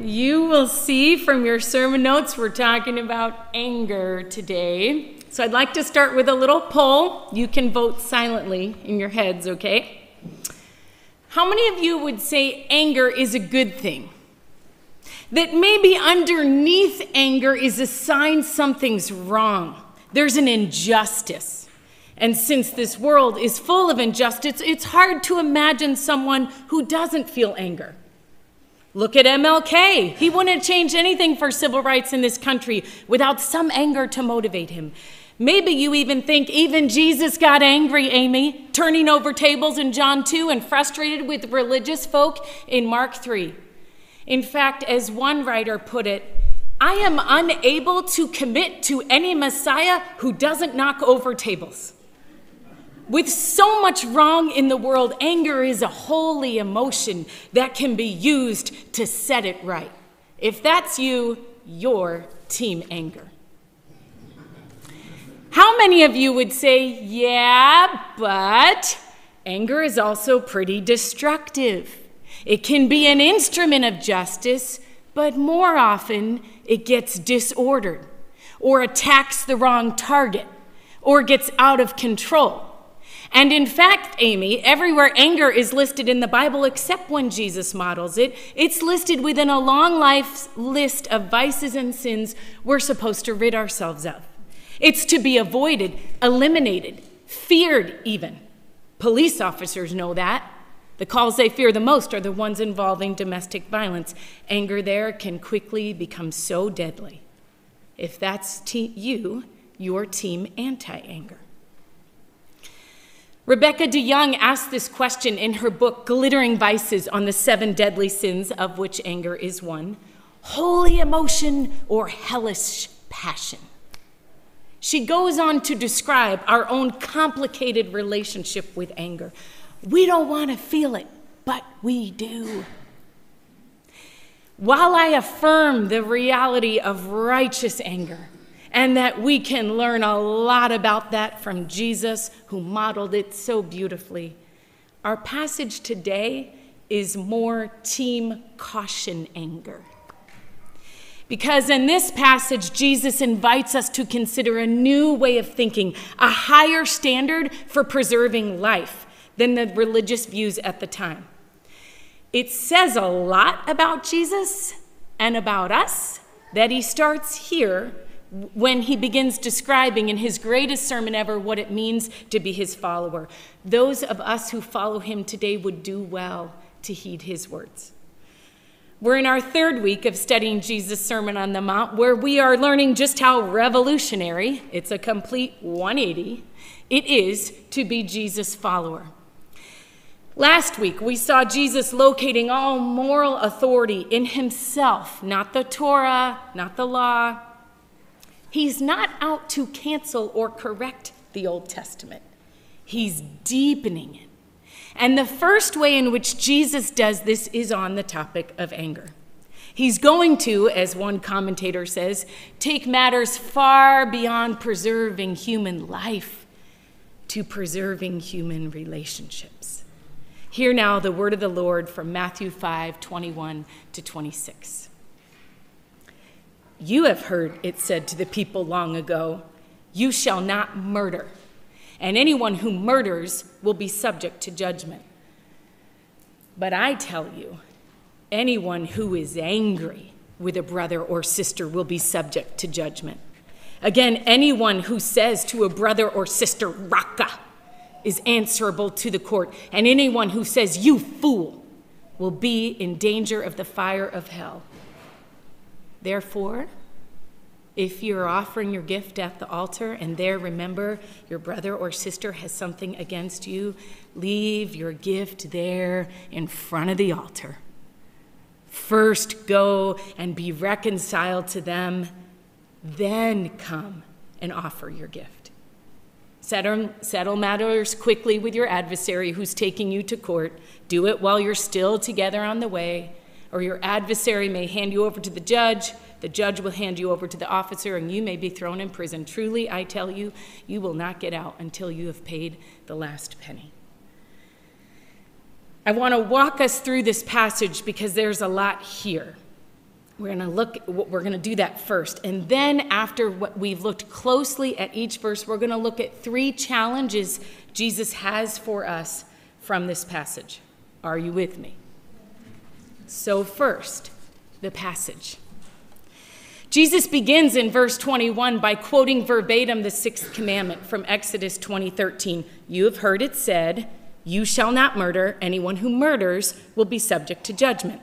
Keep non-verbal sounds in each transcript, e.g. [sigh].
You will see from your sermon notes we're talking about anger today. So I'd like to start with a little poll. You can vote silently in your heads, okay? How many of you would say anger is a good thing? That maybe underneath anger is a sign something's wrong. There's an injustice. And since this world is full of injustice, it's hard to imagine someone who doesn't feel anger. Look at MLK. He wouldn't change anything for civil rights in this country without some anger to motivate him. Maybe you even think even Jesus got angry, Amy, turning over tables in John 2 and frustrated with religious folk in Mark 3. In fact, as one writer put it, I am unable to commit to any Messiah who doesn't knock over tables. With so much wrong in the world, anger is a holy emotion that can be used to set it right. If that's you, you're Team Anger. How many of you would say, yeah, but anger is also pretty destructive? It can be an instrument of justice, but more often it gets disordered or attacks the wrong target or gets out of control. And in fact, Amy, everywhere anger is listed in the Bible except when Jesus models it, it's listed within a long life list of vices and sins we're supposed to rid ourselves of. It's to be avoided, eliminated, feared even. Police officers know that. The calls they fear the most are the ones involving domestic violence. Anger there can quickly become so deadly. If that's te- you, you're team anti anger. Rebecca DeYoung asked this question in her book, Glittering Vices on the Seven Deadly Sins, of which anger is one holy emotion or hellish passion. She goes on to describe our own complicated relationship with anger. We don't want to feel it, but we do. While I affirm the reality of righteous anger, and that we can learn a lot about that from Jesus, who modeled it so beautifully. Our passage today is more team caution anger. Because in this passage, Jesus invites us to consider a new way of thinking, a higher standard for preserving life than the religious views at the time. It says a lot about Jesus and about us that he starts here when he begins describing in his greatest sermon ever what it means to be his follower. Those of us who follow him today would do well to heed his words. We're in our third week of studying Jesus' Sermon on the Mount, where we are learning just how revolutionary, it's a complete 180, it is to be Jesus' follower. Last week, we saw Jesus locating all moral authority in himself, not the Torah, not the law, He's not out to cancel or correct the Old Testament, he's deepening it. And the first way in which Jesus does this is on the topic of anger. He's going to, as one commentator says, take matters far beyond preserving human life to preserving human relationships. Hear now the word of the Lord from Matthew 5 21 to 26. You have heard it said to the people long ago, You shall not murder, and anyone who murders will be subject to judgment. But I tell you, anyone who is angry with a brother or sister will be subject to judgment. Again, anyone who says to a brother or sister, Raca, is answerable to the court, and anyone who says, You fool, will be in danger of the fire of hell. Therefore, if you're offering your gift at the altar and there remember your brother or sister has something against you, leave your gift there in front of the altar. First go and be reconciled to them, then come and offer your gift. Settle, settle matters quickly with your adversary who's taking you to court. Do it while you're still together on the way or your adversary may hand you over to the judge. The judge will hand you over to the officer, and you may be thrown in prison. Truly, I tell you, you will not get out until you have paid the last penny. I want to walk us through this passage because there's a lot here. We're going to look we're going to do that first. And then after what we've looked closely at each verse, we're going to look at three challenges Jesus has for us from this passage. Are you with me? So first, the passage. Jesus begins in verse 21 by quoting verbatim the sixth commandment from Exodus 20:13. You have heard it said, "You shall not murder. Anyone who murders will be subject to judgment."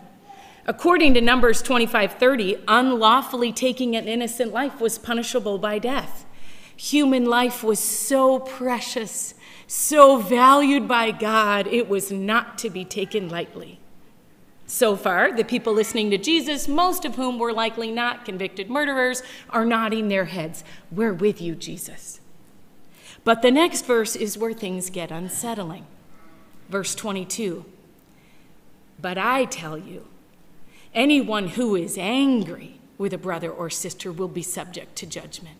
According to Numbers 25:30, unlawfully taking an innocent life was punishable by death. Human life was so precious, so valued by God, it was not to be taken lightly. So far, the people listening to Jesus, most of whom were likely not convicted murderers, are nodding their heads. We're with you, Jesus. But the next verse is where things get unsettling. Verse 22 But I tell you, Anyone who is angry with a brother or sister will be subject to judgment.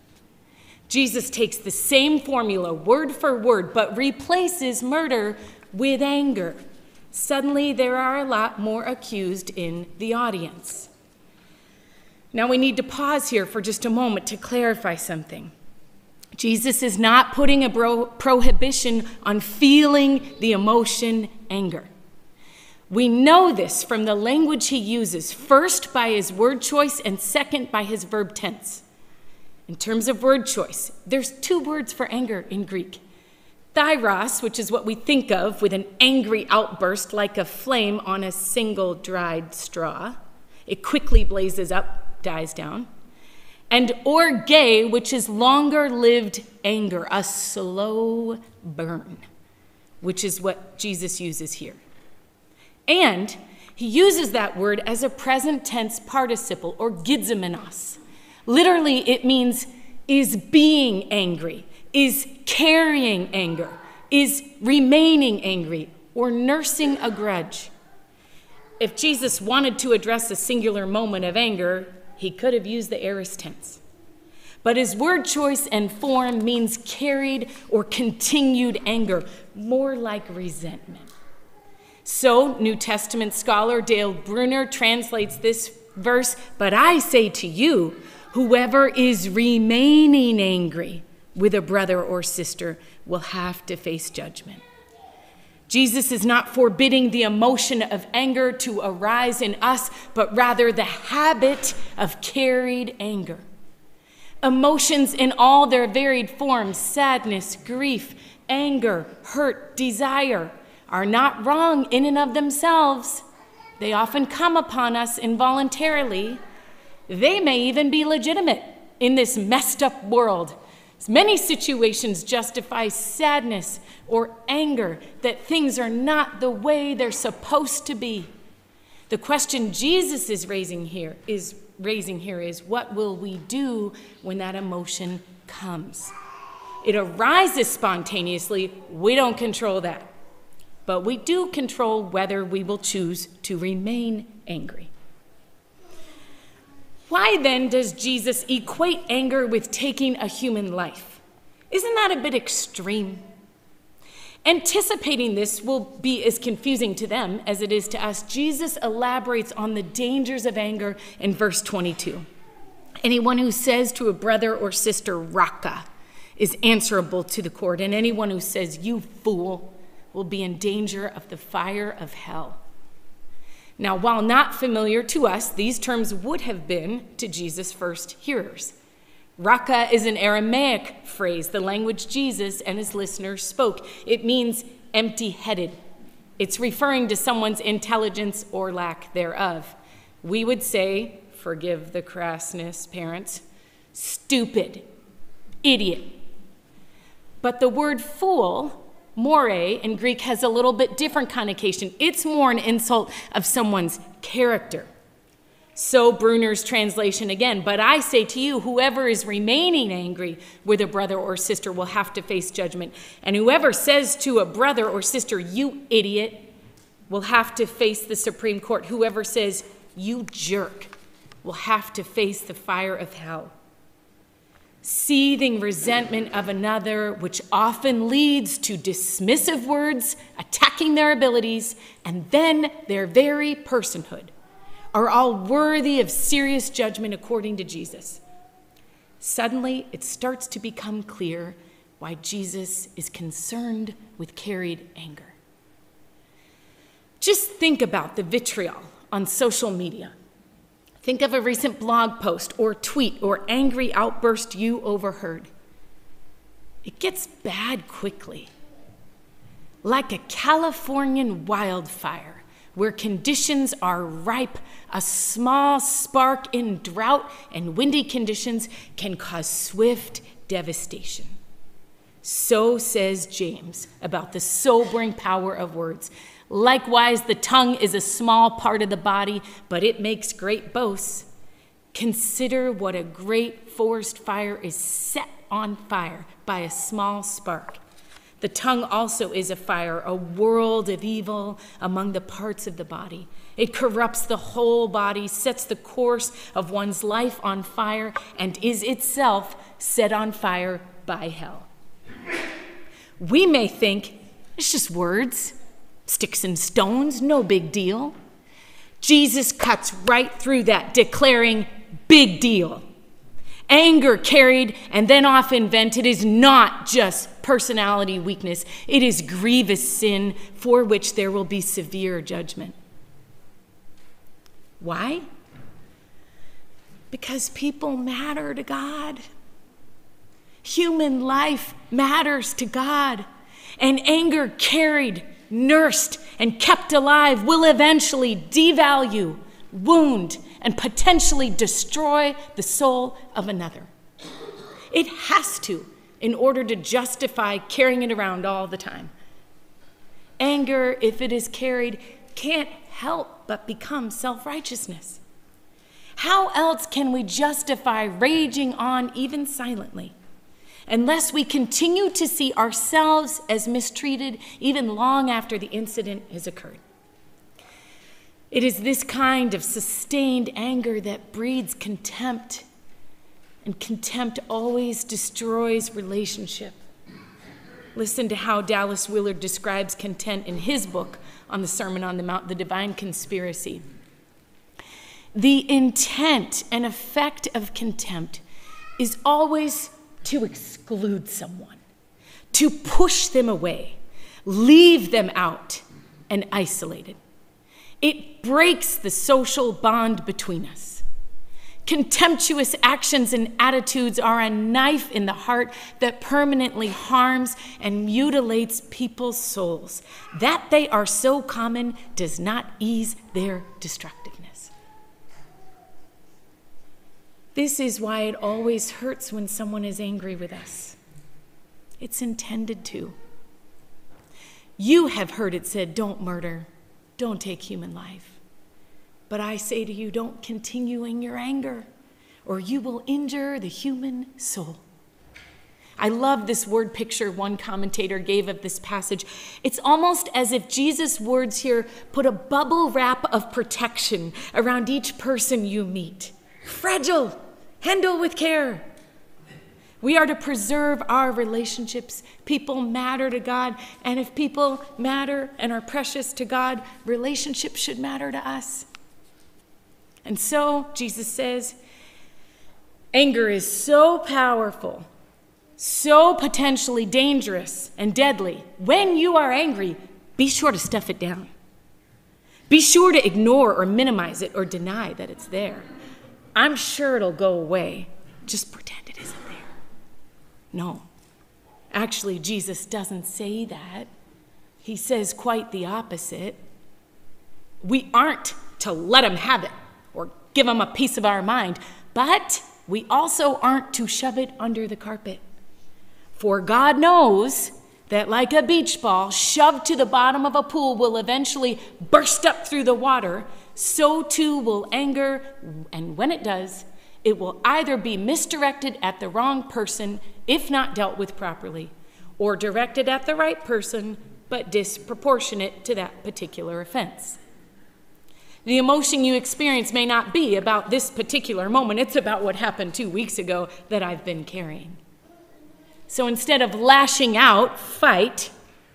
Jesus takes the same formula, word for word, but replaces murder with anger. Suddenly, there are a lot more accused in the audience. Now, we need to pause here for just a moment to clarify something. Jesus is not putting a bro- prohibition on feeling the emotion anger. We know this from the language he uses, first by his word choice and second by his verb tense. In terms of word choice, there's two words for anger in Greek. Theiros, which is what we think of with an angry outburst like a flame on a single dried straw. It quickly blazes up, dies down. And orge, which is longer lived anger, a slow burn, which is what Jesus uses here. And he uses that word as a present tense participle orgizomenos. Literally, it means is being angry, is carrying anger, is remaining angry, or nursing a grudge. If Jesus wanted to address a singular moment of anger, he could have used the aorist tense. But his word choice and form means carried or continued anger, more like resentment. So, New Testament scholar Dale Bruner translates this verse, but I say to you, whoever is remaining angry with a brother or sister will have to face judgment. Jesus is not forbidding the emotion of anger to arise in us, but rather the habit of carried anger. Emotions in all their varied forms sadness, grief, anger, hurt, desire are not wrong in and of themselves. They often come upon us involuntarily. They may even be legitimate in this messed up world. Many situations justify sadness or anger that things are not the way they're supposed to be. The question Jesus is raising here is raising here is what will we do when that emotion comes? It arises spontaneously. We don't control that but we do control whether we will choose to remain angry. Why then does Jesus equate anger with taking a human life? Isn't that a bit extreme? Anticipating this will be as confusing to them as it is to us. Jesus elaborates on the dangers of anger in verse 22. Anyone who says to a brother or sister, Raca, is answerable to the court, and anyone who says, You fool, will be in danger of the fire of hell. Now, while not familiar to us, these terms would have been to Jesus' first hearers. Raka is an Aramaic phrase, the language Jesus and his listeners spoke. It means empty headed. It's referring to someone's intelligence or lack thereof. We would say, forgive the crassness, parents, stupid, idiot. But the word fool more in Greek has a little bit different connotation. It's more an insult of someone's character. So Bruner's translation again, but I say to you, whoever is remaining angry with a brother or sister will have to face judgment. And whoever says to a brother or sister, you idiot, will have to face the Supreme Court. Whoever says, you jerk, will have to face the fire of hell seething resentment of another, which often leads to dismissive words, attacking their abilities, and then their very personhood, are all worthy of serious judgment according to Jesus. Suddenly, it starts to become clear why Jesus is concerned with carried anger. Just think about the vitriol on social media. Think of a recent blog post or tweet or angry outburst you overheard. It gets bad quickly. Like a Californian wildfire where conditions are ripe, a small spark in drought and windy conditions can cause swift devastation. So says James about the sobering power of words. Likewise, the tongue is a small part of the body, but it makes great boasts. Consider what a great forest fire is set on fire by a small spark. The tongue also is a fire, a world of evil among the parts of the body. It corrupts the whole body, sets the course of one's life on fire, and is itself set on fire by hell. We may think it's just words, sticks and stones, no big deal. Jesus cuts right through that, declaring, big deal. Anger carried and then often vented is not just personality weakness, it is grievous sin for which there will be severe judgment. Why? Because people matter to God. Human life matters to God. And anger carried, nursed, and kept alive will eventually devalue, wound, and potentially destroy the soul of another. It has to in order to justify carrying it around all the time. Anger, if it is carried, can't help but become self righteousness. How else can we justify raging on even silently? Unless we continue to see ourselves as mistreated even long after the incident has occurred. It is this kind of sustained anger that breeds contempt, and contempt always destroys relationship. Listen to how Dallas Willard describes contempt in his book on the Sermon on the Mount, The Divine Conspiracy. The intent and effect of contempt is always to exclude someone, to push them away, leave them out and isolated. It breaks the social bond between us. Contemptuous actions and attitudes are a knife in the heart that permanently harms and mutilates people's souls. That they are so common does not ease their destructiveness. This is why it always hurts when someone is angry with us. It's intended to. You have heard it said, don't murder, don't take human life. But I say to you, don't continue in your anger, or you will injure the human soul. I love this word picture one commentator gave of this passage. It's almost as if Jesus' words here put a bubble wrap of protection around each person you meet. Fragile, Handle with care. We are to preserve our relationships. People matter to God, and if people matter and are precious to God, relationships should matter to us. And so, Jesus says, anger is so powerful, so potentially dangerous and deadly. When you are angry, be sure to stuff it down. Be sure to ignore or minimize it or deny that it's there. I'm sure it'll go away. Just pretend it isn't there. No. Actually, Jesus doesn't say that. He says quite the opposite. We aren't to let him have it or give him a piece of our mind, but we also aren't to shove it under the carpet. For God knows that, like a beach ball shoved to the bottom of a pool, will eventually burst up through the water so too will anger, and when it does, it will either be misdirected at the wrong person if not dealt with properly, or directed at the right person but disproportionate to that particular offense. The emotion you experience may not be about this particular moment, it's about what happened two weeks ago that I've been carrying. So instead of lashing out, fight,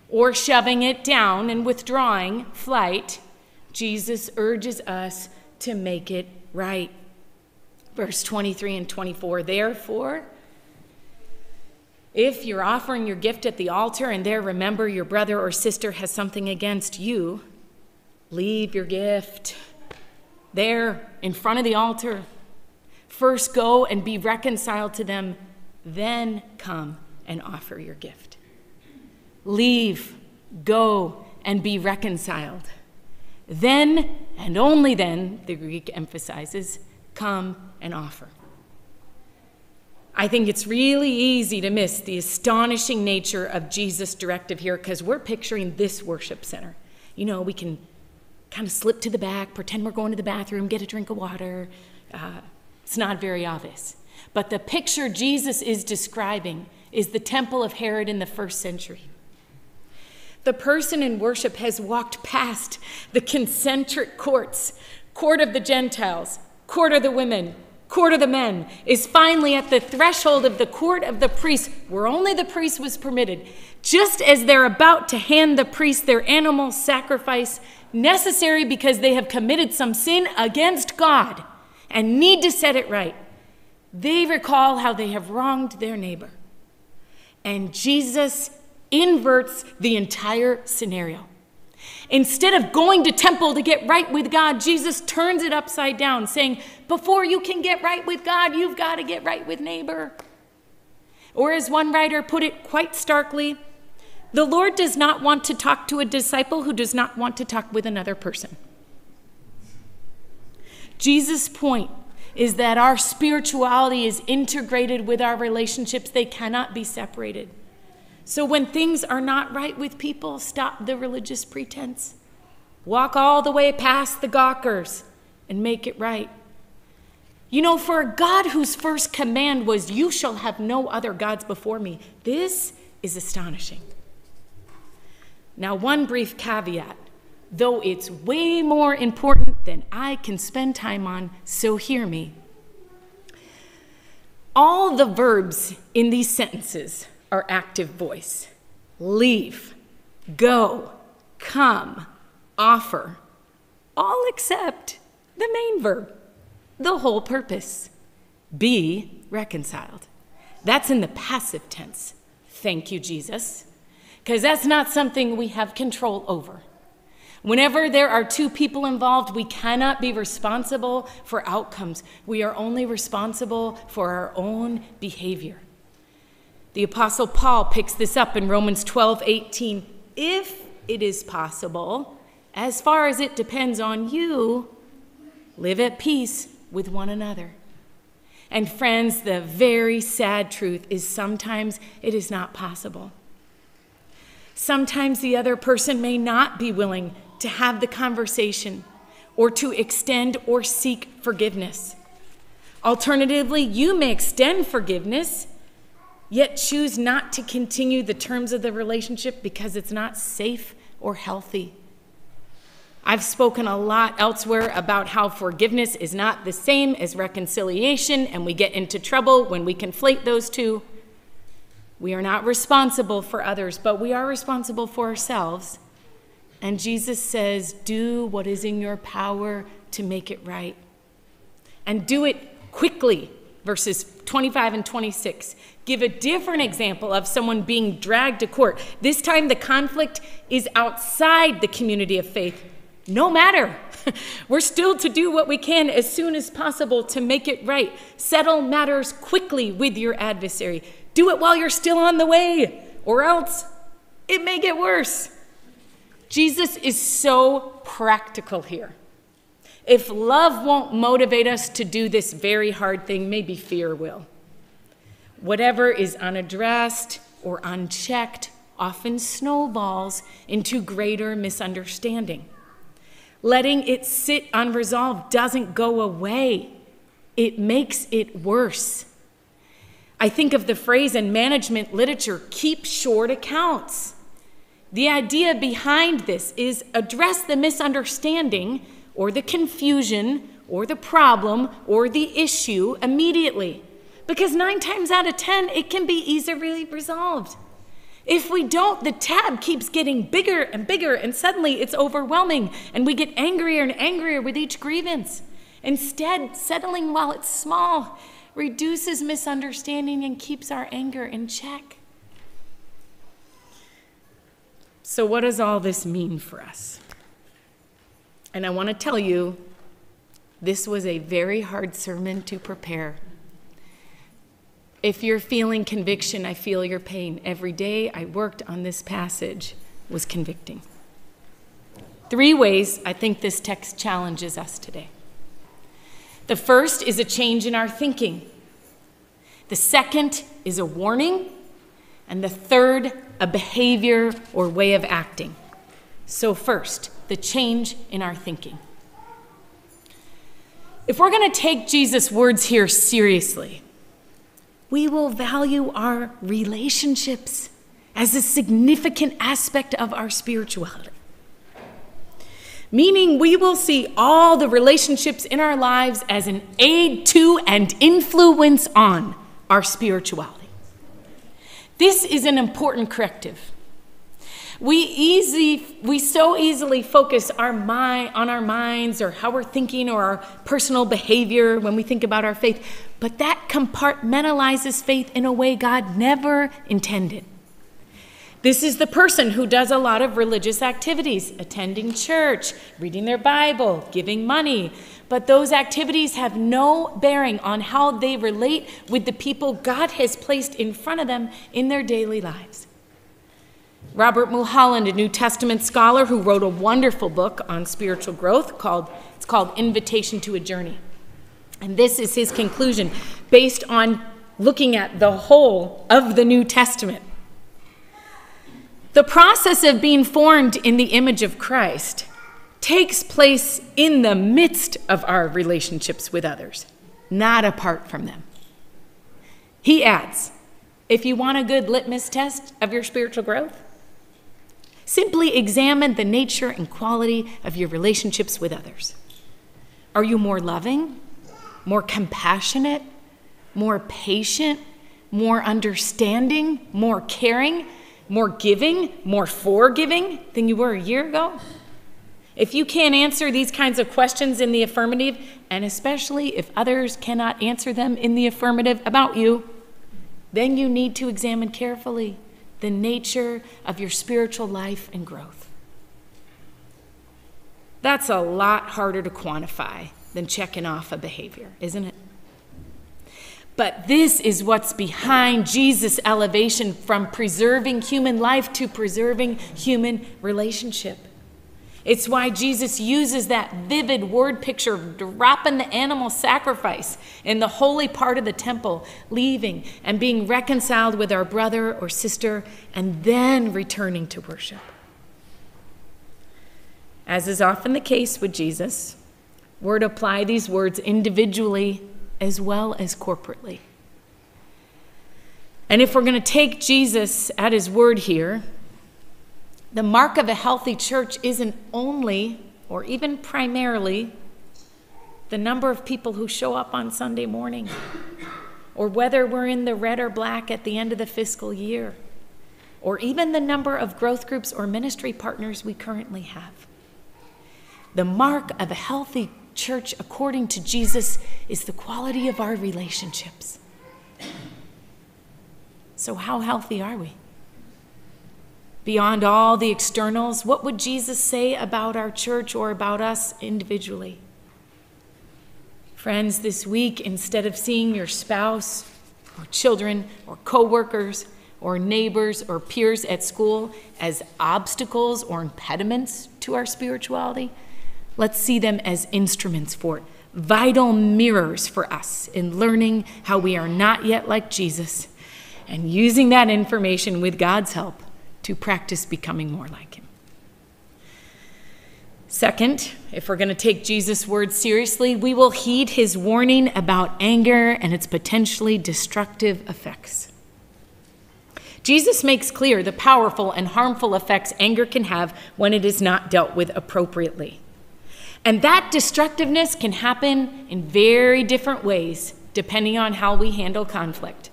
or shoving it down and withdrawing, flight, Jesus urges us to make it right. Verse 23 and 24 Therefore, if you're offering your gift at the altar and there remember your brother or sister has something against you, leave your gift there in front of the altar. First go and be reconciled to them, then come and offer your gift. Leave, go, and be reconciled. Then, and only then, the Greek emphasizes, come and offer. I think it's really easy to miss the astonishing nature of Jesus' directive here because we're picturing this worship center. You know, we can kind of slip to the back, pretend we're going to the bathroom, get a drink of water. Uh, it's not very obvious. But the picture Jesus is describing is the temple of Herod in the first century. The person in worship has walked past the concentric courts, court of the Gentiles, court of the women, court of the men, is finally at the threshold of the court of the priests, where only the priest was permitted. Just as they're about to hand the priest their animal sacrifice, necessary because they have committed some sin against God and need to set it right, they recall how they have wronged their neighbor. And Jesus inverts the entire scenario. Instead of going to temple to get right with God, Jesus turns it upside down, saying, Before you can get right with God, you've got to get right with neighbor. Or as one writer put it quite starkly, the Lord does not want to talk to a disciple who does not want to talk with another person. Jesus' point is that our spirituality is integrated with our relationships, they cannot be separated. So when things are not right with people, stop the religious pretense. Walk all the way past the gawkers and make it right. You know, for a God whose first command was, You shall have no other gods before me, this is astonishing. Now, one brief caveat, though it's way more important than I can spend time on, so hear me. All the verbs in these sentences are active voice leave, go, come, offer, all except the main verb, the whole purpose be reconciled. That's in the passive tense. Thank you, Jesus. Because that's not something we have control over. Whenever there are two people involved, we cannot be responsible for outcomes. We are only responsible for our own behavior. The Apostle Paul picks this up in Romans 12 18. If it is possible, as far as it depends on you, live at peace with one another. And friends, the very sad truth is sometimes it is not possible. Sometimes the other person may not be willing to have the conversation or to extend or seek forgiveness. Alternatively, you may extend forgiveness, yet choose not to continue the terms of the relationship because it's not safe or healthy. I've spoken a lot elsewhere about how forgiveness is not the same as reconciliation, and we get into trouble when we conflate those two. We are not responsible for others, but we are responsible for ourselves. And Jesus says, Do what is in your power to make it right. And do it quickly, verses 25 and 26. Give a different example of someone being dragged to court. This time, the conflict is outside the community of faith. No matter. [laughs] We're still to do what we can as soon as possible to make it right. Settle matters quickly with your adversary. Do it while you're still on the way, or else it may get worse. Jesus is so practical here. If love won't motivate us to do this very hard thing, maybe fear will. Whatever is unaddressed or unchecked often snowballs into greater misunderstanding. Letting it sit unresolved doesn't go away, it makes it worse. I think of the phrase in management literature keep short accounts. The idea behind this is address the misunderstanding or the confusion or the problem or the issue immediately. Because nine times out of ten, it can be easily resolved. If we don't, the tab keeps getting bigger and bigger, and suddenly it's overwhelming, and we get angrier and angrier with each grievance. Instead, settling while it's small reduces misunderstanding and keeps our anger in check. So, what does all this mean for us? And I want to tell you, this was a very hard sermon to prepare. If you're feeling conviction, I feel your pain. Every day I worked on this passage was convicting. Three ways I think this text challenges us today. The first is a change in our thinking. The second is a warning. And the third, a behavior or way of acting. So, first, the change in our thinking. If we're going to take Jesus' words here seriously, we will value our relationships as a significant aspect of our spirituality. Meaning, we will see all the relationships in our lives as an aid to and influence on our spirituality. This is an important corrective. We easy we so easily focus our mind on our minds or how we're thinking or our personal behavior when we think about our faith, but that compartmentalizes faith in a way God never intended. This is the person who does a lot of religious activities, attending church, reading their Bible, giving money, but those activities have no bearing on how they relate with the people God has placed in front of them in their daily lives. Robert Mulholland, a New Testament scholar who wrote a wonderful book on spiritual growth called it's called Invitation to a Journey. And this is his conclusion based on looking at the whole of the New Testament. The process of being formed in the image of Christ takes place in the midst of our relationships with others, not apart from them. He adds, if you want a good litmus test of your spiritual growth, Simply examine the nature and quality of your relationships with others. Are you more loving, more compassionate, more patient, more understanding, more caring, more giving, more forgiving than you were a year ago? If you can't answer these kinds of questions in the affirmative, and especially if others cannot answer them in the affirmative about you, then you need to examine carefully the nature of your spiritual life and growth. That's a lot harder to quantify than checking off a behavior, isn't it? But this is what's behind Jesus' elevation from preserving human life to preserving human relationship. It's why Jesus uses that vivid word picture of dropping the animal sacrifice in the holy part of the temple, leaving and being reconciled with our brother or sister, and then returning to worship. As is often the case with Jesus, we're to apply these words individually as well as corporately. And if we're going to take Jesus at his word here, the mark of a healthy church isn't only or even primarily the number of people who show up on Sunday morning or whether we're in the red or black at the end of the fiscal year or even the number of growth groups or ministry partners we currently have. The mark of a healthy church, according to Jesus, is the quality of our relationships. So, how healthy are we? Beyond all the externals, what would Jesus say about our church or about us individually? Friends, this week, instead of seeing your spouse or children or coworkers or neighbors or peers at school as obstacles or impediments to our spirituality, let's see them as instruments for it, vital mirrors for us in learning how we are not yet like Jesus and using that information with God's help to practice becoming more like him. Second, if we're going to take Jesus' words seriously, we will heed his warning about anger and its potentially destructive effects. Jesus makes clear the powerful and harmful effects anger can have when it is not dealt with appropriately. And that destructiveness can happen in very different ways depending on how we handle conflict.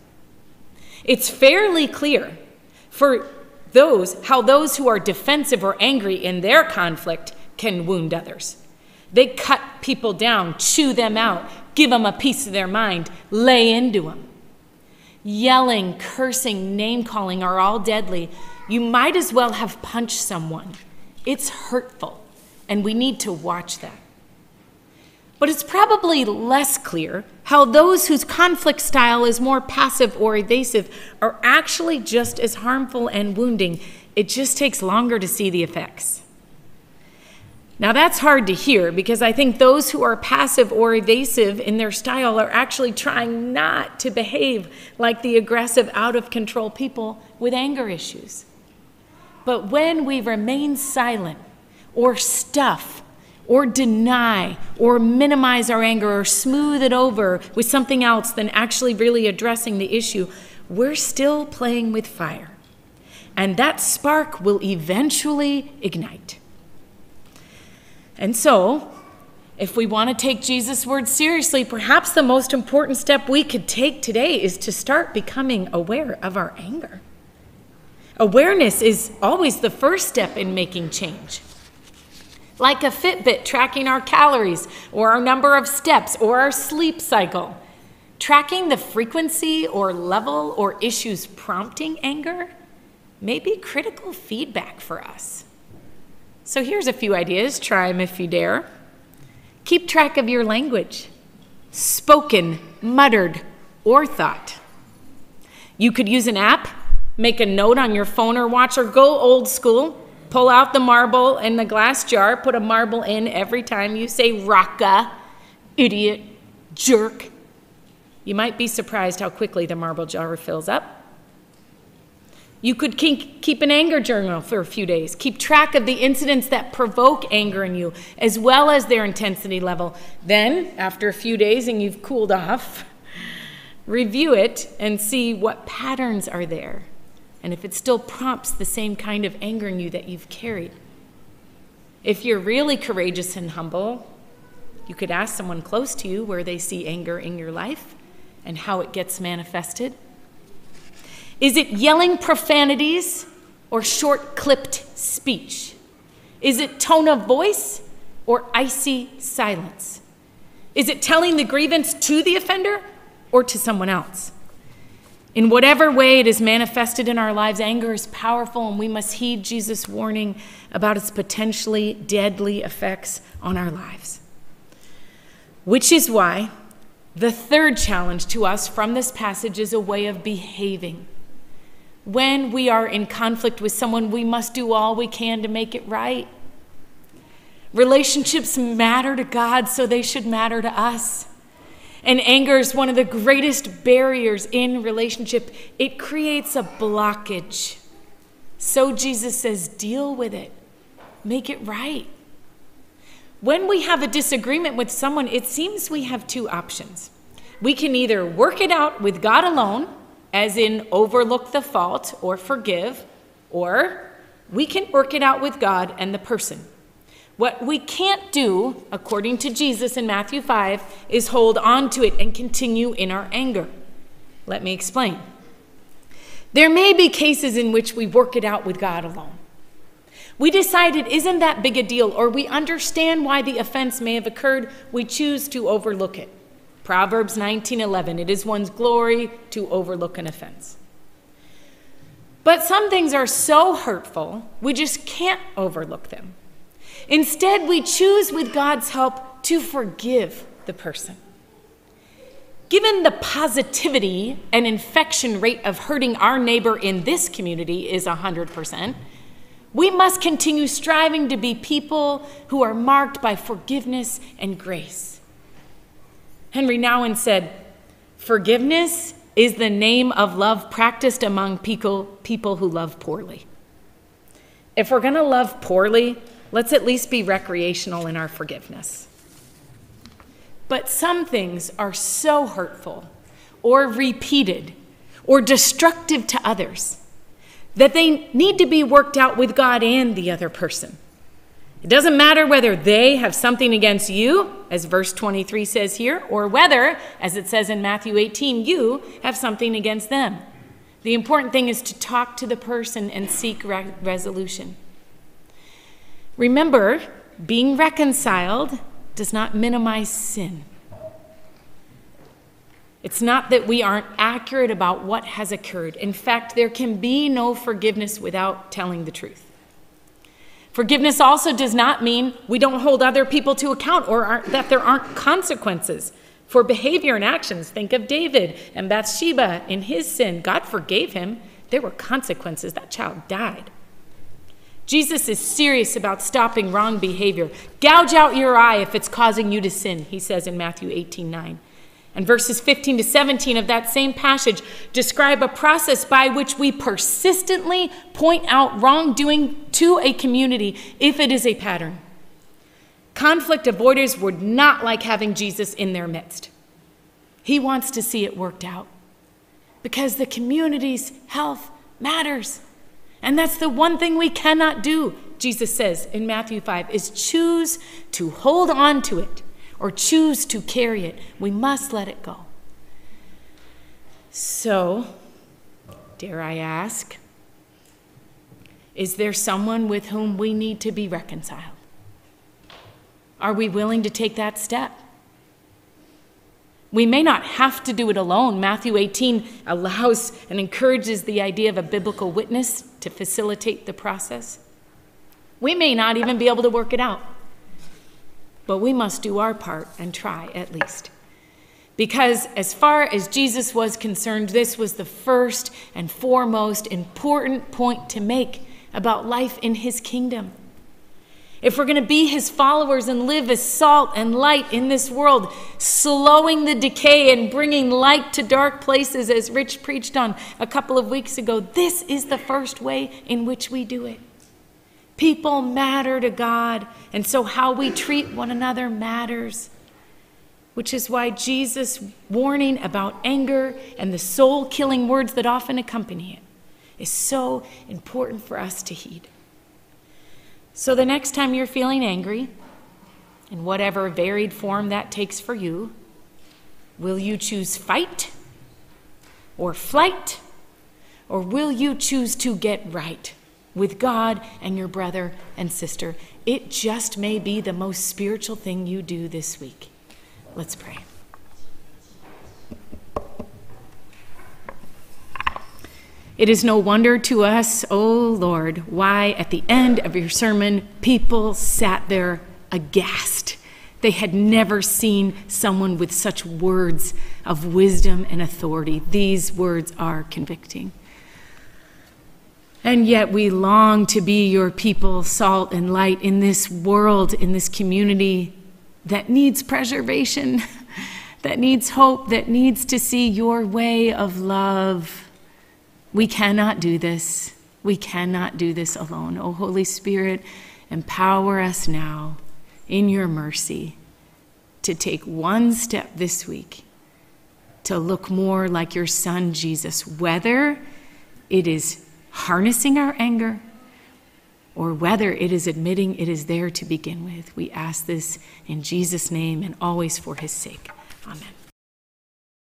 It's fairly clear for those how those who are defensive or angry in their conflict can wound others. They cut people down, chew them out, give them a piece of their mind, lay into them. Yelling, cursing, name calling are all deadly. You might as well have punched someone. It's hurtful, and we need to watch that. But it's probably less clear how those whose conflict style is more passive or evasive are actually just as harmful and wounding. It just takes longer to see the effects. Now, that's hard to hear because I think those who are passive or evasive in their style are actually trying not to behave like the aggressive, out of control people with anger issues. But when we remain silent or stuff or deny or minimize our anger or smooth it over with something else than actually really addressing the issue, we're still playing with fire. And that spark will eventually ignite. And so, if we want to take Jesus' words seriously, perhaps the most important step we could take today is to start becoming aware of our anger. Awareness is always the first step in making change like a Fitbit tracking our calories or our number of steps or our sleep cycle. Tracking the frequency or level or issues prompting anger may be critical feedback for us. So here's a few ideas, try them if you dare. Keep track of your language, spoken, muttered, or thought. You could use an app, make a note on your phone or watch, or go old school Pull out the marble in the glass jar, put a marble in every time you say raka, idiot, jerk. You might be surprised how quickly the marble jar fills up. You could keep an anger journal for a few days. Keep track of the incidents that provoke anger in you, as well as their intensity level. Then, after a few days and you've cooled off, review it and see what patterns are there and if it still prompts the same kind of anger in you that you've carried. If you're really courageous and humble, you could ask someone close to you where they see anger in your life and how it gets manifested. Is it yelling profanities or short clipped speech? Is it tone of voice or icy silence? Is it telling the grievance to the offender or to someone else? In whatever way it is manifested in our lives, anger is powerful, and we must heed Jesus' warning about its potentially deadly effects on our lives. Which is why the third challenge to us from this passage is a way of behaving. When we are in conflict with someone, we must do all we can to make it right. Relationships matter to God, so they should matter to us. And anger is one of the greatest barriers in relationship. It creates a blockage. So Jesus says, deal with it, make it right. When we have a disagreement with someone, it seems we have two options. We can either work it out with God alone, as in overlook the fault or forgive, or we can work it out with God and the person. What we can't do, according to Jesus in Matthew 5, is hold on to it and continue in our anger. Let me explain. There may be cases in which we work it out with God alone. We decide it isn't that big a deal, or we understand why the offense may have occurred, we choose to overlook it. Proverbs 19:11 It is one's glory to overlook an offense. But some things are so hurtful, we just can't overlook them. Instead, we choose with God's help to forgive the person. Given the positivity and infection rate of hurting our neighbor in this community is 100%, we must continue striving to be people who are marked by forgiveness and grace. Henri Nouwen said, Forgiveness is the name of love practiced among people, people who love poorly. If we're going to love poorly, Let's at least be recreational in our forgiveness. But some things are so hurtful or repeated or destructive to others that they need to be worked out with God and the other person. It doesn't matter whether they have something against you, as verse 23 says here, or whether, as it says in Matthew 18, you have something against them. The important thing is to talk to the person and seek re- resolution. Remember, being reconciled does not minimize sin. It's not that we aren't accurate about what has occurred. In fact, there can be no forgiveness without telling the truth. Forgiveness also does not mean we don't hold other people to account or that there aren't consequences for behavior and actions. Think of David and Bathsheba in his sin. God forgave him. There were consequences. That child died. Jesus is serious about stopping wrong behavior. Gouge out your eye if it's causing you to sin, he says in Matthew 18 9. And verses 15 to 17 of that same passage describe a process by which we persistently point out wrongdoing to a community if it is a pattern. Conflict avoiders would not like having Jesus in their midst. He wants to see it worked out because the community's health matters. And that's the one thing we cannot do, Jesus says in Matthew 5, is choose to hold on to it or choose to carry it. We must let it go. So, dare I ask, is there someone with whom we need to be reconciled? Are we willing to take that step? We may not have to do it alone. Matthew 18 allows and encourages the idea of a biblical witness to facilitate the process. We may not even be able to work it out but we must do our part and try at least. Because as far as Jesus was concerned, this was the first and foremost important point to make about life in his kingdom. If we're going to be his followers and live as salt and light in this world, slowing the decay and bringing light to dark places, as Rich preached on a couple of weeks ago, this is the first way in which we do it. People matter to God, and so how we treat one another matters. Which is why Jesus' warning about anger and the soul killing words that often accompany it is so important for us to heed. So, the next time you're feeling angry, in whatever varied form that takes for you, will you choose fight or flight, or will you choose to get right? with God and your brother and sister. It just may be the most spiritual thing you do this week. Let's pray. It is no wonder to us, O oh Lord, why at the end of your sermon people sat there aghast. They had never seen someone with such words of wisdom and authority. These words are convicting. And yet we long to be your people, salt and light in this world, in this community that needs preservation, [laughs] that needs hope, that needs to see your way of love. We cannot do this. We cannot do this alone. Oh, Holy Spirit, empower us now in your mercy to take one step this week to look more like your Son, Jesus, whether it is harnessing our anger or whether it is admitting it is there to begin with. We ask this in Jesus' name and always for his sake. Amen.